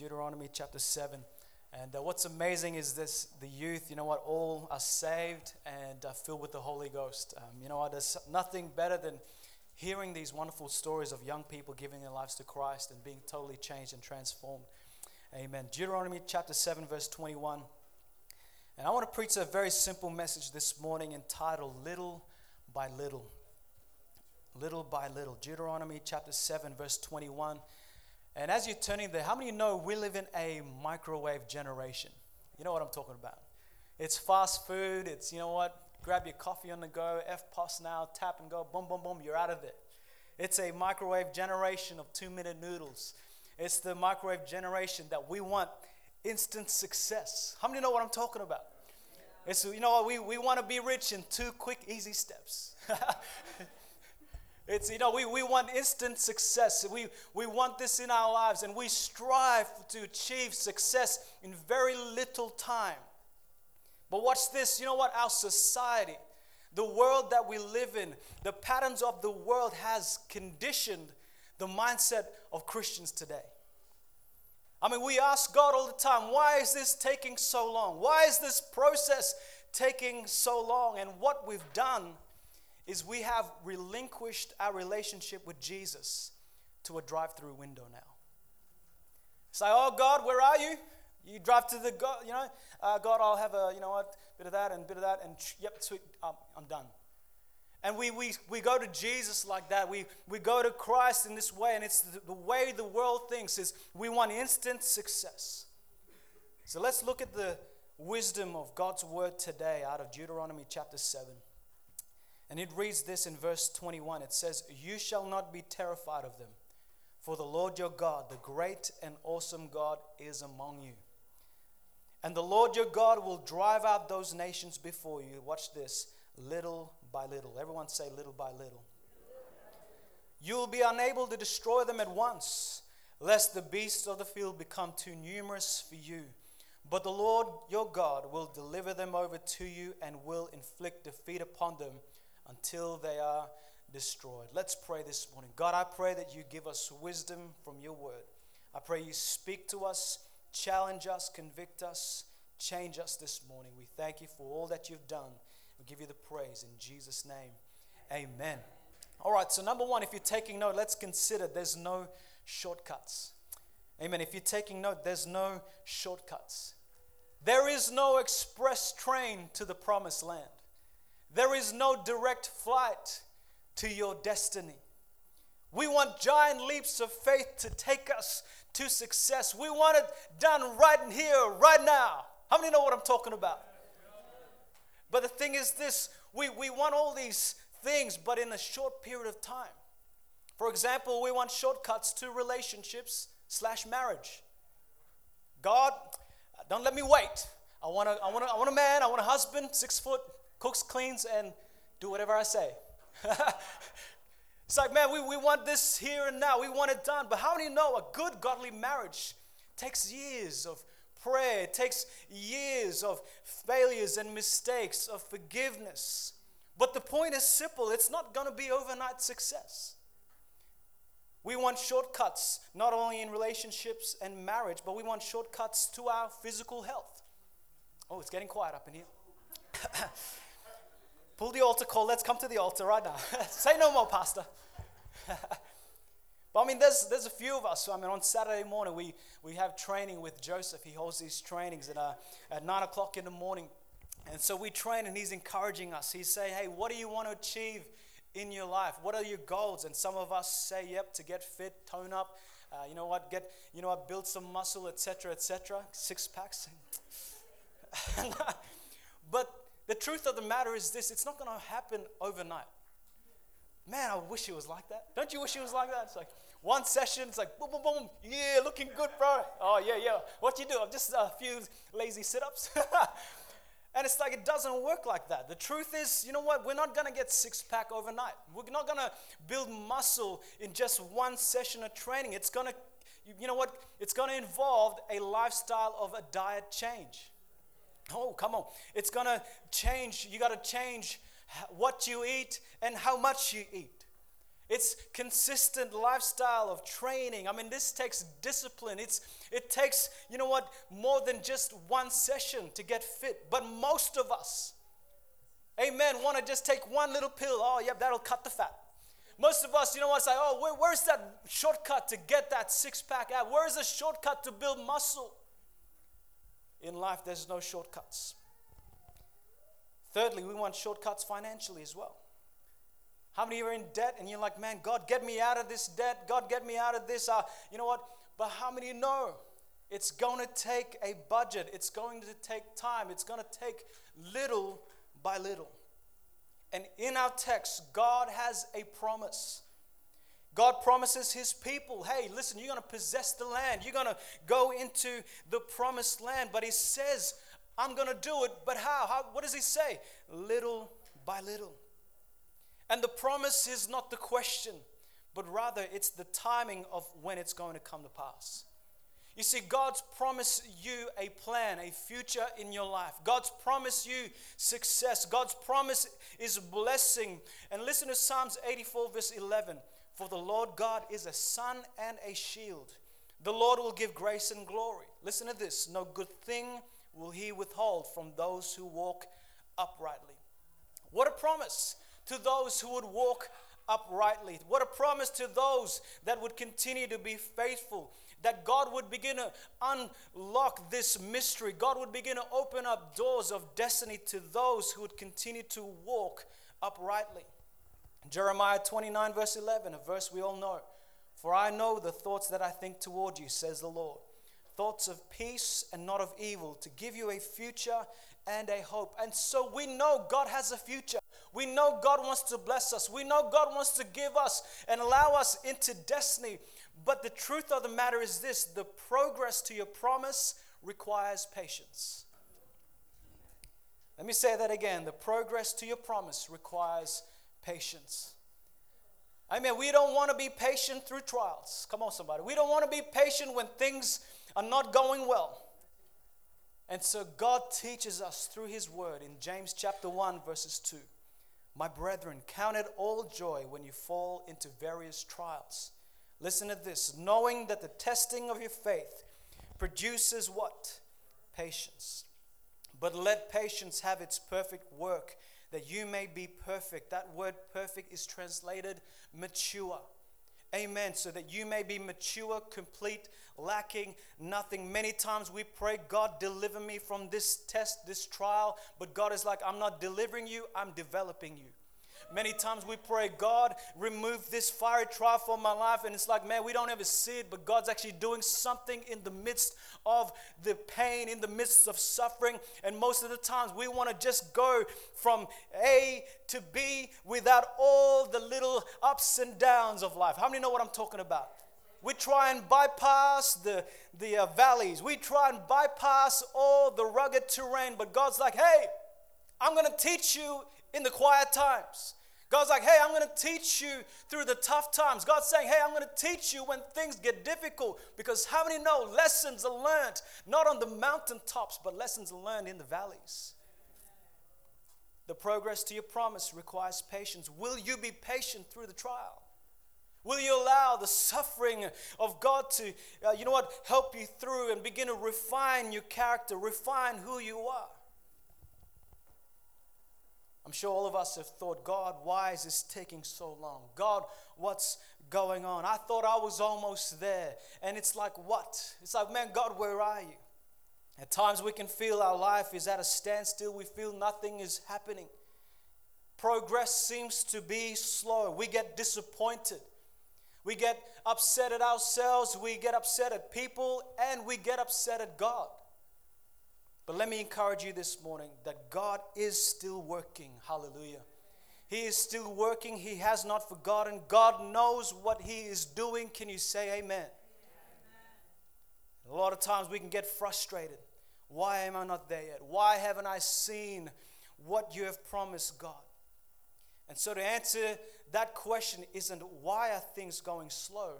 Deuteronomy chapter 7. And uh, what's amazing is this the youth, you know what, all are saved and uh, filled with the Holy Ghost. Um, you know what, there's nothing better than hearing these wonderful stories of young people giving their lives to Christ and being totally changed and transformed. Amen. Deuteronomy chapter 7, verse 21. And I want to preach a very simple message this morning entitled Little by Little. Little by Little. Deuteronomy chapter 7, verse 21. And as you're turning there, how many you know we live in a microwave generation? You know what I'm talking about. It's fast food, it's, you know what, grab your coffee on the go, EFTPOS now, tap and go, boom, boom, boom, you're out of there. It's a microwave generation of two minute noodles. It's the microwave generation that we want instant success. How many know what I'm talking about? It's, you know, we, we want to be rich in two quick, easy steps. It's, you know, we, we want instant success. We, we want this in our lives, and we strive to achieve success in very little time. But watch this you know what? Our society, the world that we live in, the patterns of the world has conditioned the mindset of Christians today. I mean, we ask God all the time, why is this taking so long? Why is this process taking so long? And what we've done is we have relinquished our relationship with Jesus to a drive through window now. Say, oh God, where are you? You drive to the God, you know, uh, God, I'll have a, you know what, bit of that and bit of that, and yep, sweet, um, I'm done. And we, we, we go to Jesus like that. We, we go to Christ in this way, and it's the, the way the world thinks is we want instant success. So let's look at the wisdom of God's word today out of Deuteronomy chapter 7. And it reads this in verse 21 it says, You shall not be terrified of them, for the Lord your God, the great and awesome God, is among you. And the Lord your God will drive out those nations before you. Watch this little by little. Everyone say, little by little. You will be unable to destroy them at once, lest the beasts of the field become too numerous for you. But the Lord your God will deliver them over to you and will inflict defeat upon them until they are destroyed. Let's pray this morning. God, I pray that you give us wisdom from your word. I pray you speak to us, challenge us, convict us, change us this morning. We thank you for all that you've done. We give you the praise in Jesus' name. Amen. All right, so number one, if you're taking note, let's consider there's no shortcuts. Amen. If you're taking note, there's no shortcuts. There is no express train to the promised land. There is no direct flight to your destiny. We want giant leaps of faith to take us to success. We want it done right here, right now. How many know what I'm talking about? But the thing is this we, we want all these things, but in a short period of time. For example, we want shortcuts to relationships slash marriage. God, don't let me wait. I want, a, I, want a, I want a man, I want a husband, six foot, cooks, cleans, and do whatever I say. it's like, man, we, we want this here and now. We want it done. But how do you know a good godly marriage takes years of prayer, it takes years of failures and mistakes, of forgiveness. But the point is simple it's not going to be overnight success. We want shortcuts, not only in relationships and marriage, but we want shortcuts to our physical health. Oh, it's getting quiet up in here. Pull the altar call. Let's come to the altar right now. Say no more, Pastor. but I mean, there's, there's a few of us. I mean, on Saturday morning, we, we have training with Joseph. He holds these trainings at, uh, at 9 o'clock in the morning. And so we train, and he's encouraging us. He's saying, hey, what do you want to achieve in your life? What are your goals? And some of us say, yep, to get fit, tone up, uh, you know what, get, you know what, build some muscle, etc., etc., six packs. but the truth of the matter is this it's not going to happen overnight. Man, I wish it was like that. Don't you wish it was like that? It's like one session, it's like boom, boom, boom. Yeah, looking good, bro. Oh, yeah, yeah. What you do? I'm just a few lazy sit ups. and it's like it doesn't work like that. The truth is, you know what? We're not going to get six pack overnight. We're not going to build muscle in just one session of training. It's going to, you know what? It's going to involve a lifestyle of a diet change. Oh, come on. It's going to change. You got to change what you eat and how much you eat. It's consistent lifestyle of training. I mean, this takes discipline. It's it takes, you know what, more than just one session to get fit. But most of us, amen, want to just take one little pill. Oh, yep, that'll cut the fat. Most of us, you know what, say, oh, where, where's that shortcut to get that six pack out? Ah, where's the shortcut to build muscle? In life, there's no shortcuts. Thirdly, we want shortcuts financially as well. How many are in debt and you're like, man, God, get me out of this debt. God, get me out of this. Uh, you know what? But how many know it's going to take a budget? It's going to take time. It's going to take little by little. And in our text, God has a promise. God promises his people, hey, listen, you're going to possess the land. You're going to go into the promised land. But he says, I'm going to do it. But how? how? What does he say? Little by little. And the promise is not the question, but rather it's the timing of when it's going to come to pass. You see, God's promised you a plan, a future in your life. God's promised you success. God's promise is blessing. And listen to Psalms 84, verse 11. For the Lord God is a sun and a shield. The Lord will give grace and glory. Listen to this no good thing will he withhold from those who walk uprightly. What a promise to those who would walk uprightly. What a promise to those that would continue to be faithful. That God would begin to unlock this mystery. God would begin to open up doors of destiny to those who would continue to walk uprightly. Jeremiah 29, verse 11, a verse we all know. For I know the thoughts that I think toward you, says the Lord. Thoughts of peace and not of evil, to give you a future and a hope. And so we know God has a future. We know God wants to bless us. We know God wants to give us and allow us into destiny. But the truth of the matter is this the progress to your promise requires patience. Let me say that again. The progress to your promise requires patience. I mean, we don't want to be patient through trials. Come on, somebody. We don't want to be patient when things are not going well. And so God teaches us through His Word in James chapter 1, verses 2. My brethren, count it all joy when you fall into various trials. Listen to this knowing that the testing of your faith produces what? Patience. But let patience have its perfect work, that you may be perfect. That word perfect is translated mature. Amen. So that you may be mature, complete, lacking nothing. Many times we pray, God, deliver me from this test, this trial. But God is like, I'm not delivering you, I'm developing you. Many times we pray, God, remove this fiery trial from my life. And it's like, man, we don't ever see it, but God's actually doing something in the midst of the pain, in the midst of suffering. And most of the times we want to just go from A to B without all the little ups and downs of life. How many know what I'm talking about? We try and bypass the, the uh, valleys. We try and bypass all the rugged terrain. But God's like, hey, I'm going to teach you in the quiet times. God's like, hey, I'm going to teach you through the tough times. God's saying, hey, I'm going to teach you when things get difficult. Because how many know lessons are learned not on the mountaintops, but lessons are learned in the valleys? The progress to your promise requires patience. Will you be patient through the trial? Will you allow the suffering of God to, uh, you know what, help you through and begin to refine your character, refine who you are? I'm sure all of us have thought, God, why is this taking so long? God, what's going on? I thought I was almost there. And it's like, what? It's like, man, God, where are you? At times we can feel our life is at a standstill, we feel nothing is happening. Progress seems to be slow. We get disappointed. We get upset at ourselves, we get upset at people, and we get upset at God. But let me encourage you this morning that God is still working. Hallelujah. He is still working. He has not forgotten. God knows what He is doing. Can you say amen? amen? A lot of times we can get frustrated. Why am I not there yet? Why haven't I seen what you have promised, God? And so to answer that question isn't why are things going slow,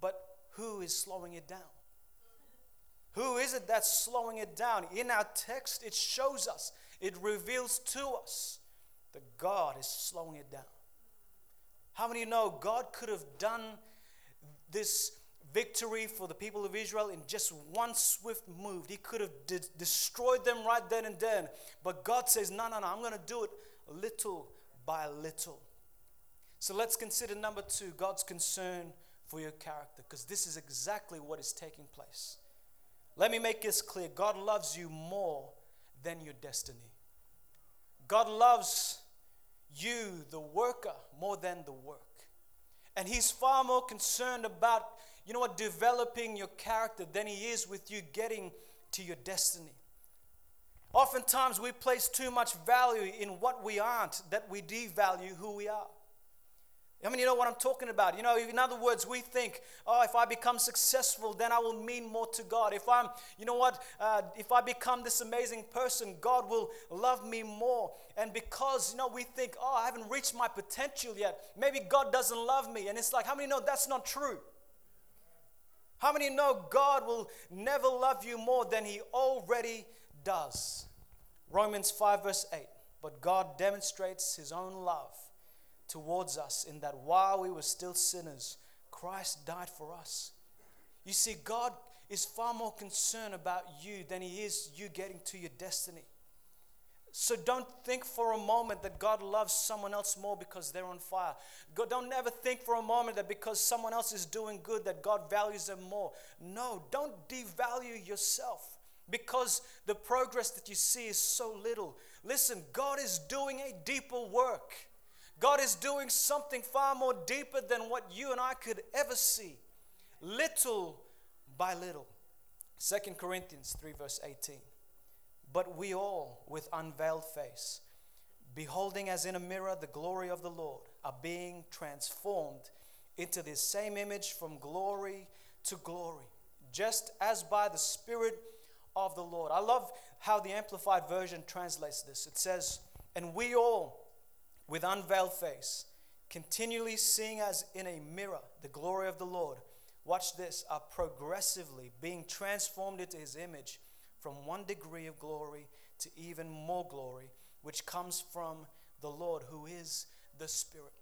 but who is slowing it down? Who is it that's slowing it down? In our text, it shows us, it reveals to us that God is slowing it down. How many know God could have done this victory for the people of Israel in just one swift move? He could have de- destroyed them right then and then. But God says, No, no, no, I'm going to do it little by little. So let's consider number two God's concern for your character, because this is exactly what is taking place. Let me make this clear God loves you more than your destiny. God loves you, the worker, more than the work. And He's far more concerned about, you know what, developing your character than He is with you getting to your destiny. Oftentimes we place too much value in what we aren't that we devalue who we are. I mean, you know what I'm talking about. You know, in other words, we think, oh, if I become successful, then I will mean more to God. If I'm, you know what, uh, if I become this amazing person, God will love me more. And because, you know, we think, oh, I haven't reached my potential yet, maybe God doesn't love me. And it's like, how many know that's not true? How many know God will never love you more than He already does? Romans 5, verse 8. But God demonstrates His own love towards us in that while we were still sinners, Christ died for us. You see, God is far more concerned about you than He is you getting to your destiny. So don't think for a moment that God loves someone else more because they're on fire. God, don't ever think for a moment that because someone else is doing good that God values them more. No, don't devalue yourself because the progress that you see is so little. Listen, God is doing a deeper work. God is doing something far more deeper than what you and I could ever see, little by little. 2 Corinthians 3, verse 18. But we all, with unveiled face, beholding as in a mirror the glory of the Lord, are being transformed into this same image from glory to glory, just as by the Spirit of the Lord. I love how the Amplified Version translates this. It says, And we all, with unveiled face, continually seeing as in a mirror the glory of the Lord, watch this, are progressively being transformed into his image from one degree of glory to even more glory, which comes from the Lord who is the Spirit.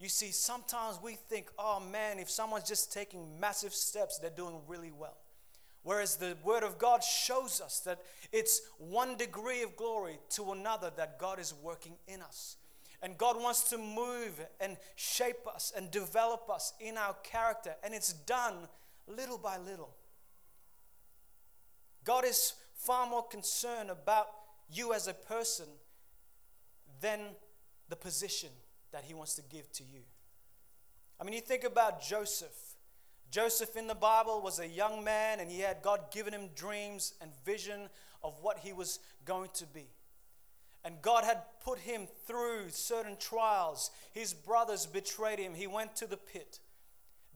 You see, sometimes we think, oh man, if someone's just taking massive steps, they're doing really well. Whereas the Word of God shows us that it's one degree of glory to another that God is working in us. And God wants to move and shape us and develop us in our character. And it's done little by little. God is far more concerned about you as a person than the position that He wants to give to you. I mean, you think about Joseph. Joseph in the Bible was a young man and he had God given him dreams and vision of what he was going to be. And God had put him through certain trials. His brothers betrayed him. He went to the pit.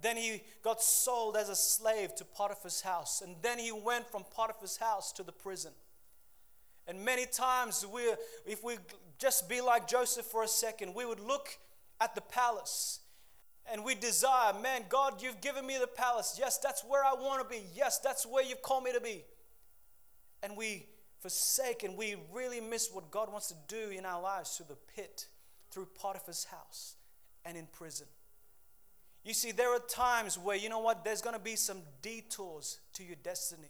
Then he got sold as a slave to Potiphar's house. And then he went from Potiphar's house to the prison. And many times, we, if we just be like Joseph for a second, we would look at the palace and we desire, man, God, you've given me the palace. Yes, that's where I want to be. Yes, that's where you've called me to be. And we forsaken, we really miss what God wants to do in our lives through the pit, through Potiphar's house, and in prison. You see, there are times where, you know what, there's going to be some detours to your destiny.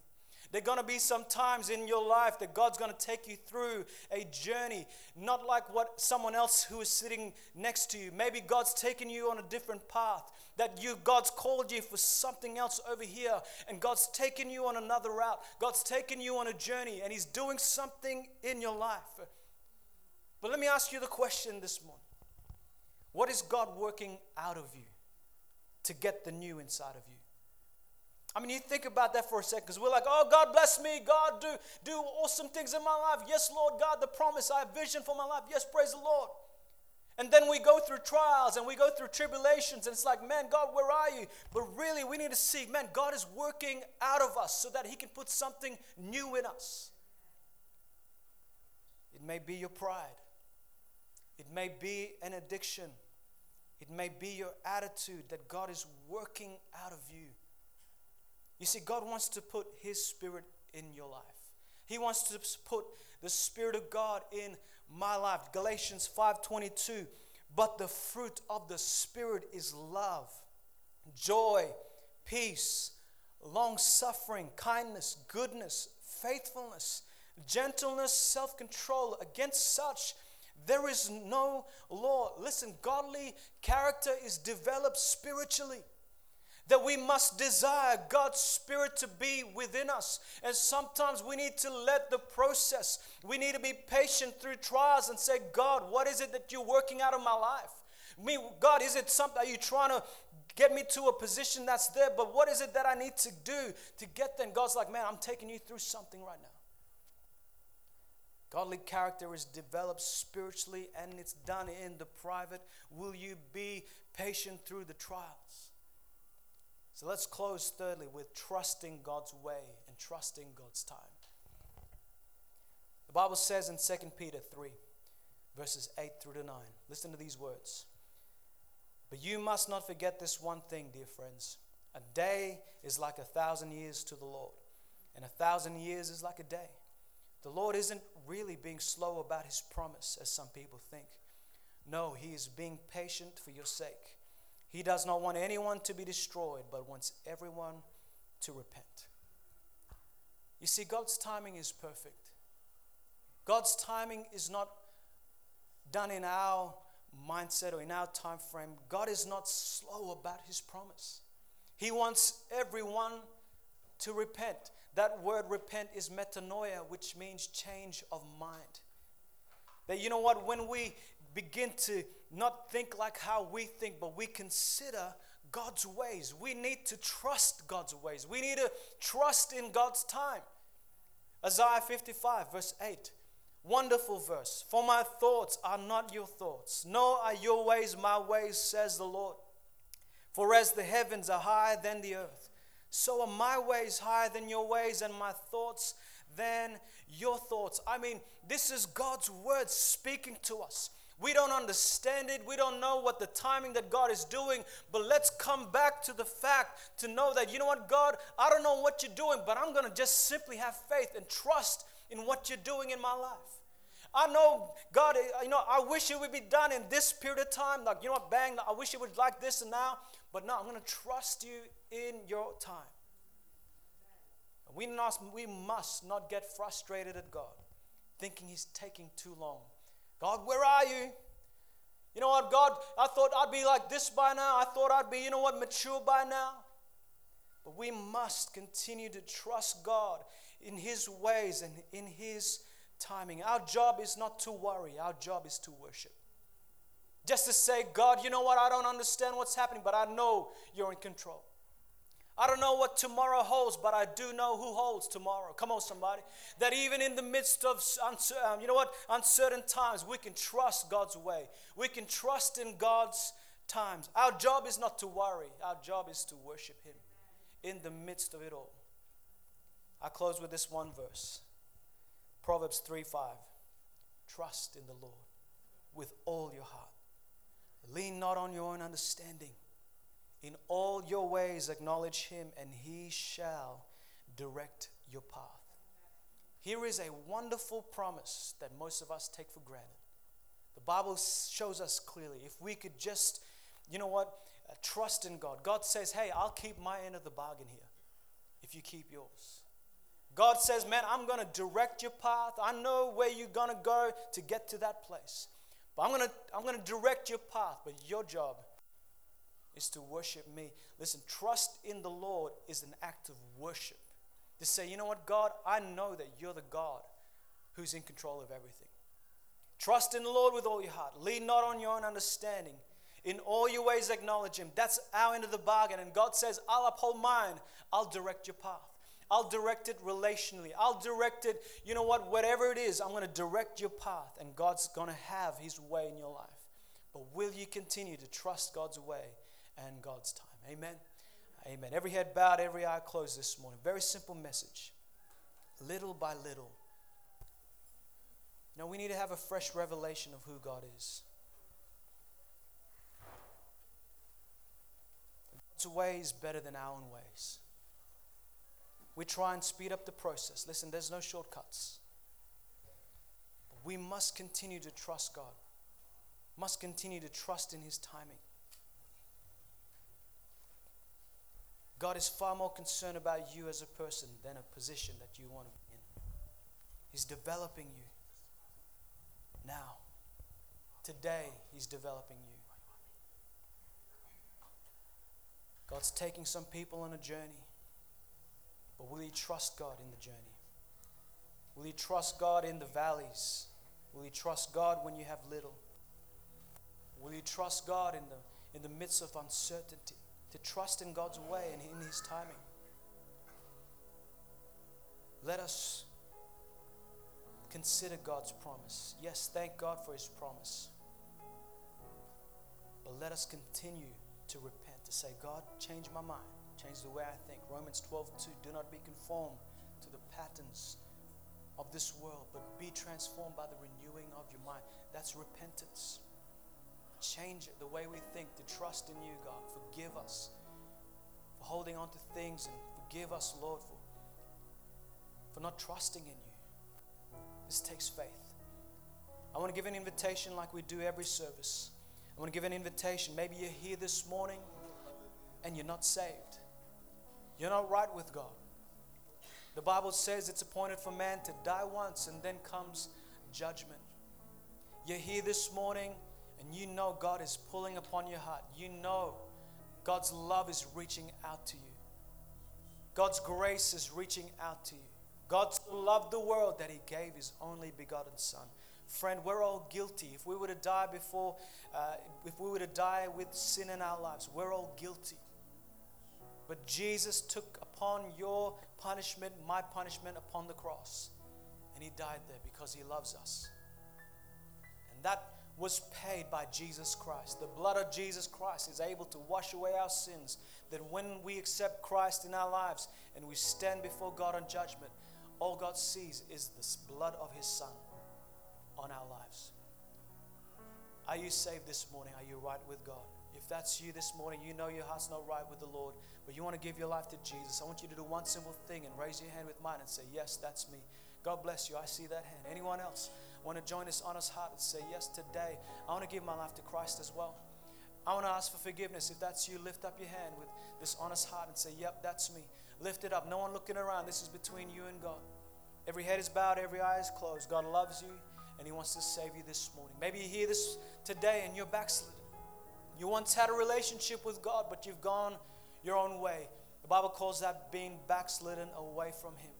There are going to be some times in your life that God's going to take you through a journey, not like what someone else who is sitting next to you. Maybe God's taken you on a different path. That you God's called you for something else over here, and God's taken you on another route. God's taken you on a journey, and He's doing something in your life. But let me ask you the question this morning What is God working out of you to get the new inside of you? I mean, you think about that for a second because we're like, oh, God bless me. God, do, do awesome things in my life. Yes, Lord God, the promise. I have vision for my life. Yes, praise the Lord. And then we go through trials and we go through tribulations, and it's like, man, God, where are you? But really, we need to see, man, God is working out of us so that He can put something new in us. It may be your pride, it may be an addiction, it may be your attitude that God is working out of you. You see, God wants to put His Spirit in your life. He wants to put the Spirit of God in my life. Galatians 5:22. But the fruit of the Spirit is love, joy, peace, long suffering, kindness, goodness, faithfulness, gentleness, self control. Against such, there is no law. Listen, godly character is developed spiritually that we must desire God's Spirit to be within us. And sometimes we need to let the process, we need to be patient through trials and say, God, what is it that you're working out of my life? Me, God, is it something, are you trying to get me to a position that's there? But what is it that I need to do to get there? And God's like, man, I'm taking you through something right now. Godly character is developed spiritually and it's done in the private. Will you be patient through the trials? So let's close thirdly with trusting God's way and trusting God's time. The Bible says in 2 Peter 3, verses 8 through to 9, listen to these words. But you must not forget this one thing, dear friends. A day is like a thousand years to the Lord, and a thousand years is like a day. The Lord isn't really being slow about his promise, as some people think. No, he is being patient for your sake he does not want anyone to be destroyed, but wants everyone to repent. You see, God's timing is perfect. God's timing is not done in our mindset or in our time frame. God is not slow about his promise. He wants everyone to repent. That word repent is metanoia, which means change of mind. That you know what, when we begin to not think like how we think, but we consider God's ways. We need to trust God's ways. We need to trust in God's time. Isaiah 55, verse 8. Wonderful verse. For my thoughts are not your thoughts, nor are your ways my ways, says the Lord. For as the heavens are higher than the earth, so are my ways higher than your ways, and my thoughts than your thoughts. I mean, this is God's word speaking to us. We don't understand it. We don't know what the timing that God is doing. But let's come back to the fact to know that, you know what, God, I don't know what you're doing, but I'm going to just simply have faith and trust in what you're doing in my life. I know, God, eh, you know, I wish it would be done in this period of time. Like, you know what, bang, I wish it would like this and now. But no, I'm going to trust you in your time. We must, we must not get frustrated at God, thinking He's taking too long. God, where are you? You know what, God, I thought I'd be like this by now. I thought I'd be, you know what, mature by now. But we must continue to trust God in His ways and in His timing. Our job is not to worry, our job is to worship. Just to say, God, you know what, I don't understand what's happening, but I know you're in control. I don't know what tomorrow holds, but I do know who holds tomorrow. Come on, somebody. That even in the midst of, um, you know what, uncertain times, we can trust God's way. We can trust in God's times. Our job is not to worry, our job is to worship Him in the midst of it all. I close with this one verse Proverbs 3 5. Trust in the Lord with all your heart. Lean not on your own understanding in all your ways, acknowledge him, and he shall direct your path. Here is a wonderful promise that most of us take for granted. The Bible shows us clearly if we could just, you know what, uh, trust in God. God says, hey, I'll keep my end of the bargain here if you keep yours. God says, man, I'm going to direct your path. I know where you're going to go to get to that place. But I'm going to I'm going to direct your path, but your job is to worship me. Listen, trust in the Lord is an act of worship. To say, you know what, God, I know that you're the God who's in control of everything. Trust in the Lord with all your heart. Lean not on your own understanding. In all your ways, acknowledge Him. That's our end of the bargain. And God says, I'll uphold mine. I'll direct your path. I'll direct it relationally. I'll direct it, you know what, whatever it is, I'm going to direct your path. And God's going to have His way in your life. But will you continue to trust God's way and God's time. Amen. Amen. Every head bowed, every eye closed this morning. Very simple message. Little by little. Now we need to have a fresh revelation of who God is. God's way is better than our own ways. We try and speed up the process. Listen, there's no shortcuts. We must continue to trust God. must continue to trust in His timing. God is far more concerned about you as a person than a position that you want to be in. He's developing you now. Today, He's developing you. God's taking some people on a journey. But will you trust God in the journey? Will you trust God in the valleys? Will you trust God when you have little? Will you trust God in the, in the midst of uncertainty? To trust in God's way and in His timing. Let us consider God's promise. Yes, thank God for His promise. But let us continue to repent, to say, God, change my mind, change the way I think. Romans 12 2 Do not be conformed to the patterns of this world, but be transformed by the renewing of your mind. That's repentance. Change it, the way we think, to trust in you, God. Forgive us for holding on to things and forgive us, Lord, for, for not trusting in you. This takes faith. I want to give an invitation like we do every service. I want to give an invitation. Maybe you're here this morning and you're not saved. You're not right with God. The Bible says it's appointed for man to die once and then comes judgment. You're here this morning and you know God is pulling upon your heart. You know God's love is reaching out to you. God's grace is reaching out to you. God loved the world that He gave His only begotten Son. Friend, we're all guilty. If we were to die before, uh, if we were to die with sin in our lives, we're all guilty. But Jesus took upon your punishment, my punishment upon the cross. And He died there because He loves us. And that was paid by Jesus Christ. The blood of Jesus Christ is able to wash away our sins. That when we accept Christ in our lives and we stand before God on judgment, all God sees is the blood of His Son on our lives. Are you saved this morning? Are you right with God? If that's you this morning, you know your heart's not right with the Lord, but you want to give your life to Jesus, I want you to do one simple thing and raise your hand with mine and say, Yes, that's me. God bless you. I see that hand. Anyone else want to join this honest heart and say, Yes, today I want to give my life to Christ as well? I want to ask for forgiveness. If that's you, lift up your hand with this honest heart and say, Yep, that's me. Lift it up. No one looking around. This is between you and God. Every head is bowed, every eye is closed. God loves you and He wants to save you this morning. Maybe you hear this today and you're backslidden. You once had a relationship with God, but you've gone your own way. The Bible calls that being backslidden away from Him.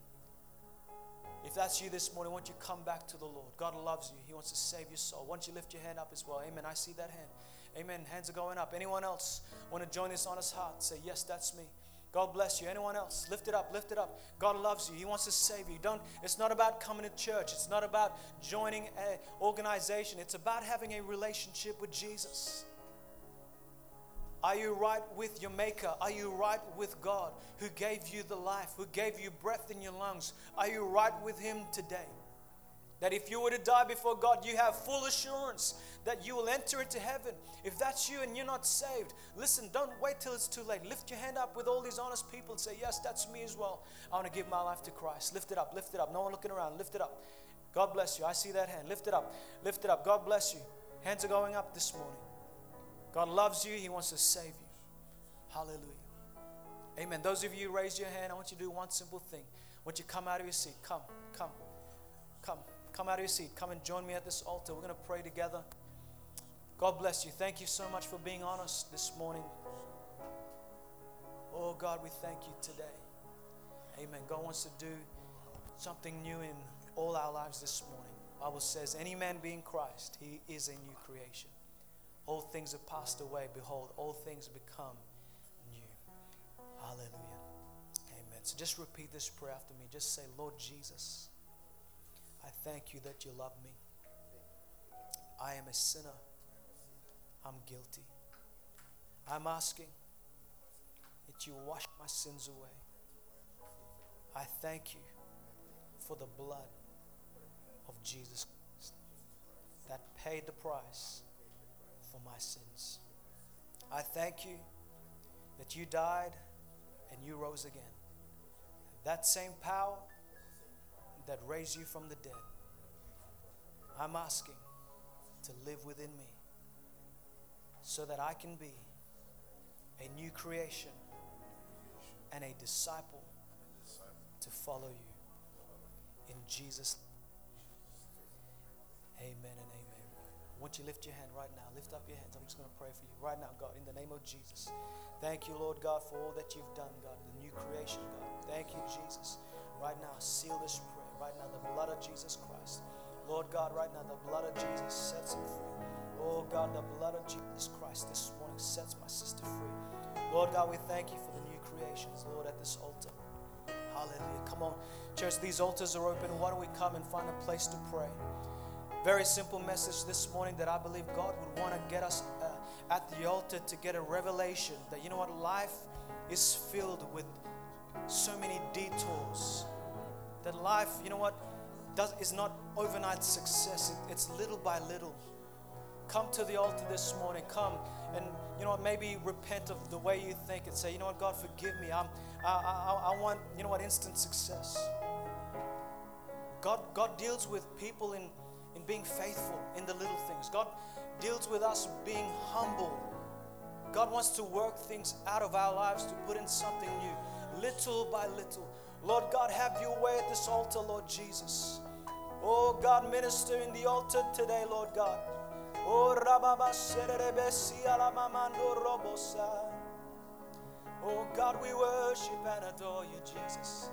If that's you this morning, won't you come back to the Lord? God loves you. He wants to save your soul. Won't you lift your hand up as well? Amen. I see that hand. Amen. Hands are going up. Anyone else want to join this honest heart? Say, Yes, that's me. God bless you. Anyone else? Lift it up, lift it up. God loves you. He wants to save you. Don't it's not about coming to church. It's not about joining an organization. It's about having a relationship with Jesus. Are you right with your maker? Are you right with God who gave you the life, who gave you breath in your lungs? Are you right with him today? That if you were to die before God, you have full assurance that you will enter into heaven. If that's you and you're not saved, listen, don't wait till it's too late. Lift your hand up with all these honest people and say, Yes, that's me as well. I want to give my life to Christ. Lift it up, lift it up. No one looking around. Lift it up. God bless you. I see that hand. Lift it up. Lift it up. God bless you. Hands are going up this morning. God loves you. He wants to save you. Hallelujah. Amen. Those of you who raise your hand, I want you to do one simple thing. I want you to come out of your seat. Come, come, come. Come out of your seat. Come and join me at this altar. We're going to pray together. God bless you. Thank you so much for being honest this morning. Oh, God, we thank you today. Amen. God wants to do something new in all our lives this morning. Bible says, any man being Christ, he is a new creation. All things have passed away. Behold, all things become new. Hallelujah. Amen. So just repeat this prayer after me. Just say, Lord Jesus. I thank you that you love me. I am a sinner. I'm guilty. I'm asking that you wash my sins away. I thank you for the blood of Jesus Christ that paid the price for my sins. I thank you that you died and you rose again. That same power that raised you from the dead. I'm asking to live within me. so that I can be a new creation and a disciple to follow you. In Jesus' Amen and amen. Won't you lift your hand right now? Lift up your hands. I'm just going to pray for you right now, God, in the name of Jesus. Thank you, Lord God, for all that you've done, God, the new creation, God. Thank you, Jesus. Right now, seal this prayer. Right now, the blood of Jesus Christ. Lord God, right now, the blood of Jesus sets him free. Oh God, the blood of Jesus Christ this morning sets my sister free. Lord God, we thank you for the new creations, Lord, at this altar. Hallelujah. Come on, church, these altars are open. Why don't we come and find a place to pray? Very simple message this morning that I believe God would want to get us uh, at the altar to get a revelation that you know what life is filled with so many detours. That life, you know what, does is not overnight success. It, it's little by little. Come to the altar this morning. Come and you know what, maybe repent of the way you think and say, you know what, God, forgive me. I'm, I, I, I want, you know what, instant success. God, God deals with people in in being faithful in the little things. God deals with us being humble. God wants to work things out of our lives to put in something new, little by little. Lord God, have your way at this altar, Lord Jesus. Oh God, minister in the altar today, Lord God. Oh Oh God, we worship and adore you, Jesus.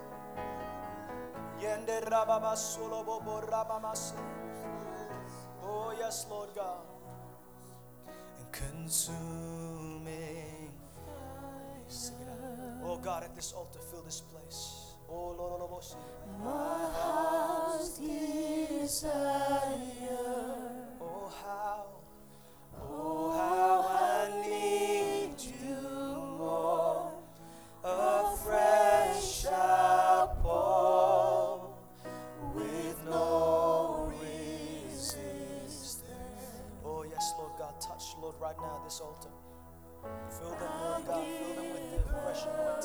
Yende Rababa Solobo Rabamasa. Oh, yes, Lord God. And consuming. Oh, God, at this altar, fill this place. Oh, Lord, Lord, Lord. My heart's desire. Oh, how. Oh, how them, Lord God. Fill them with the fresh.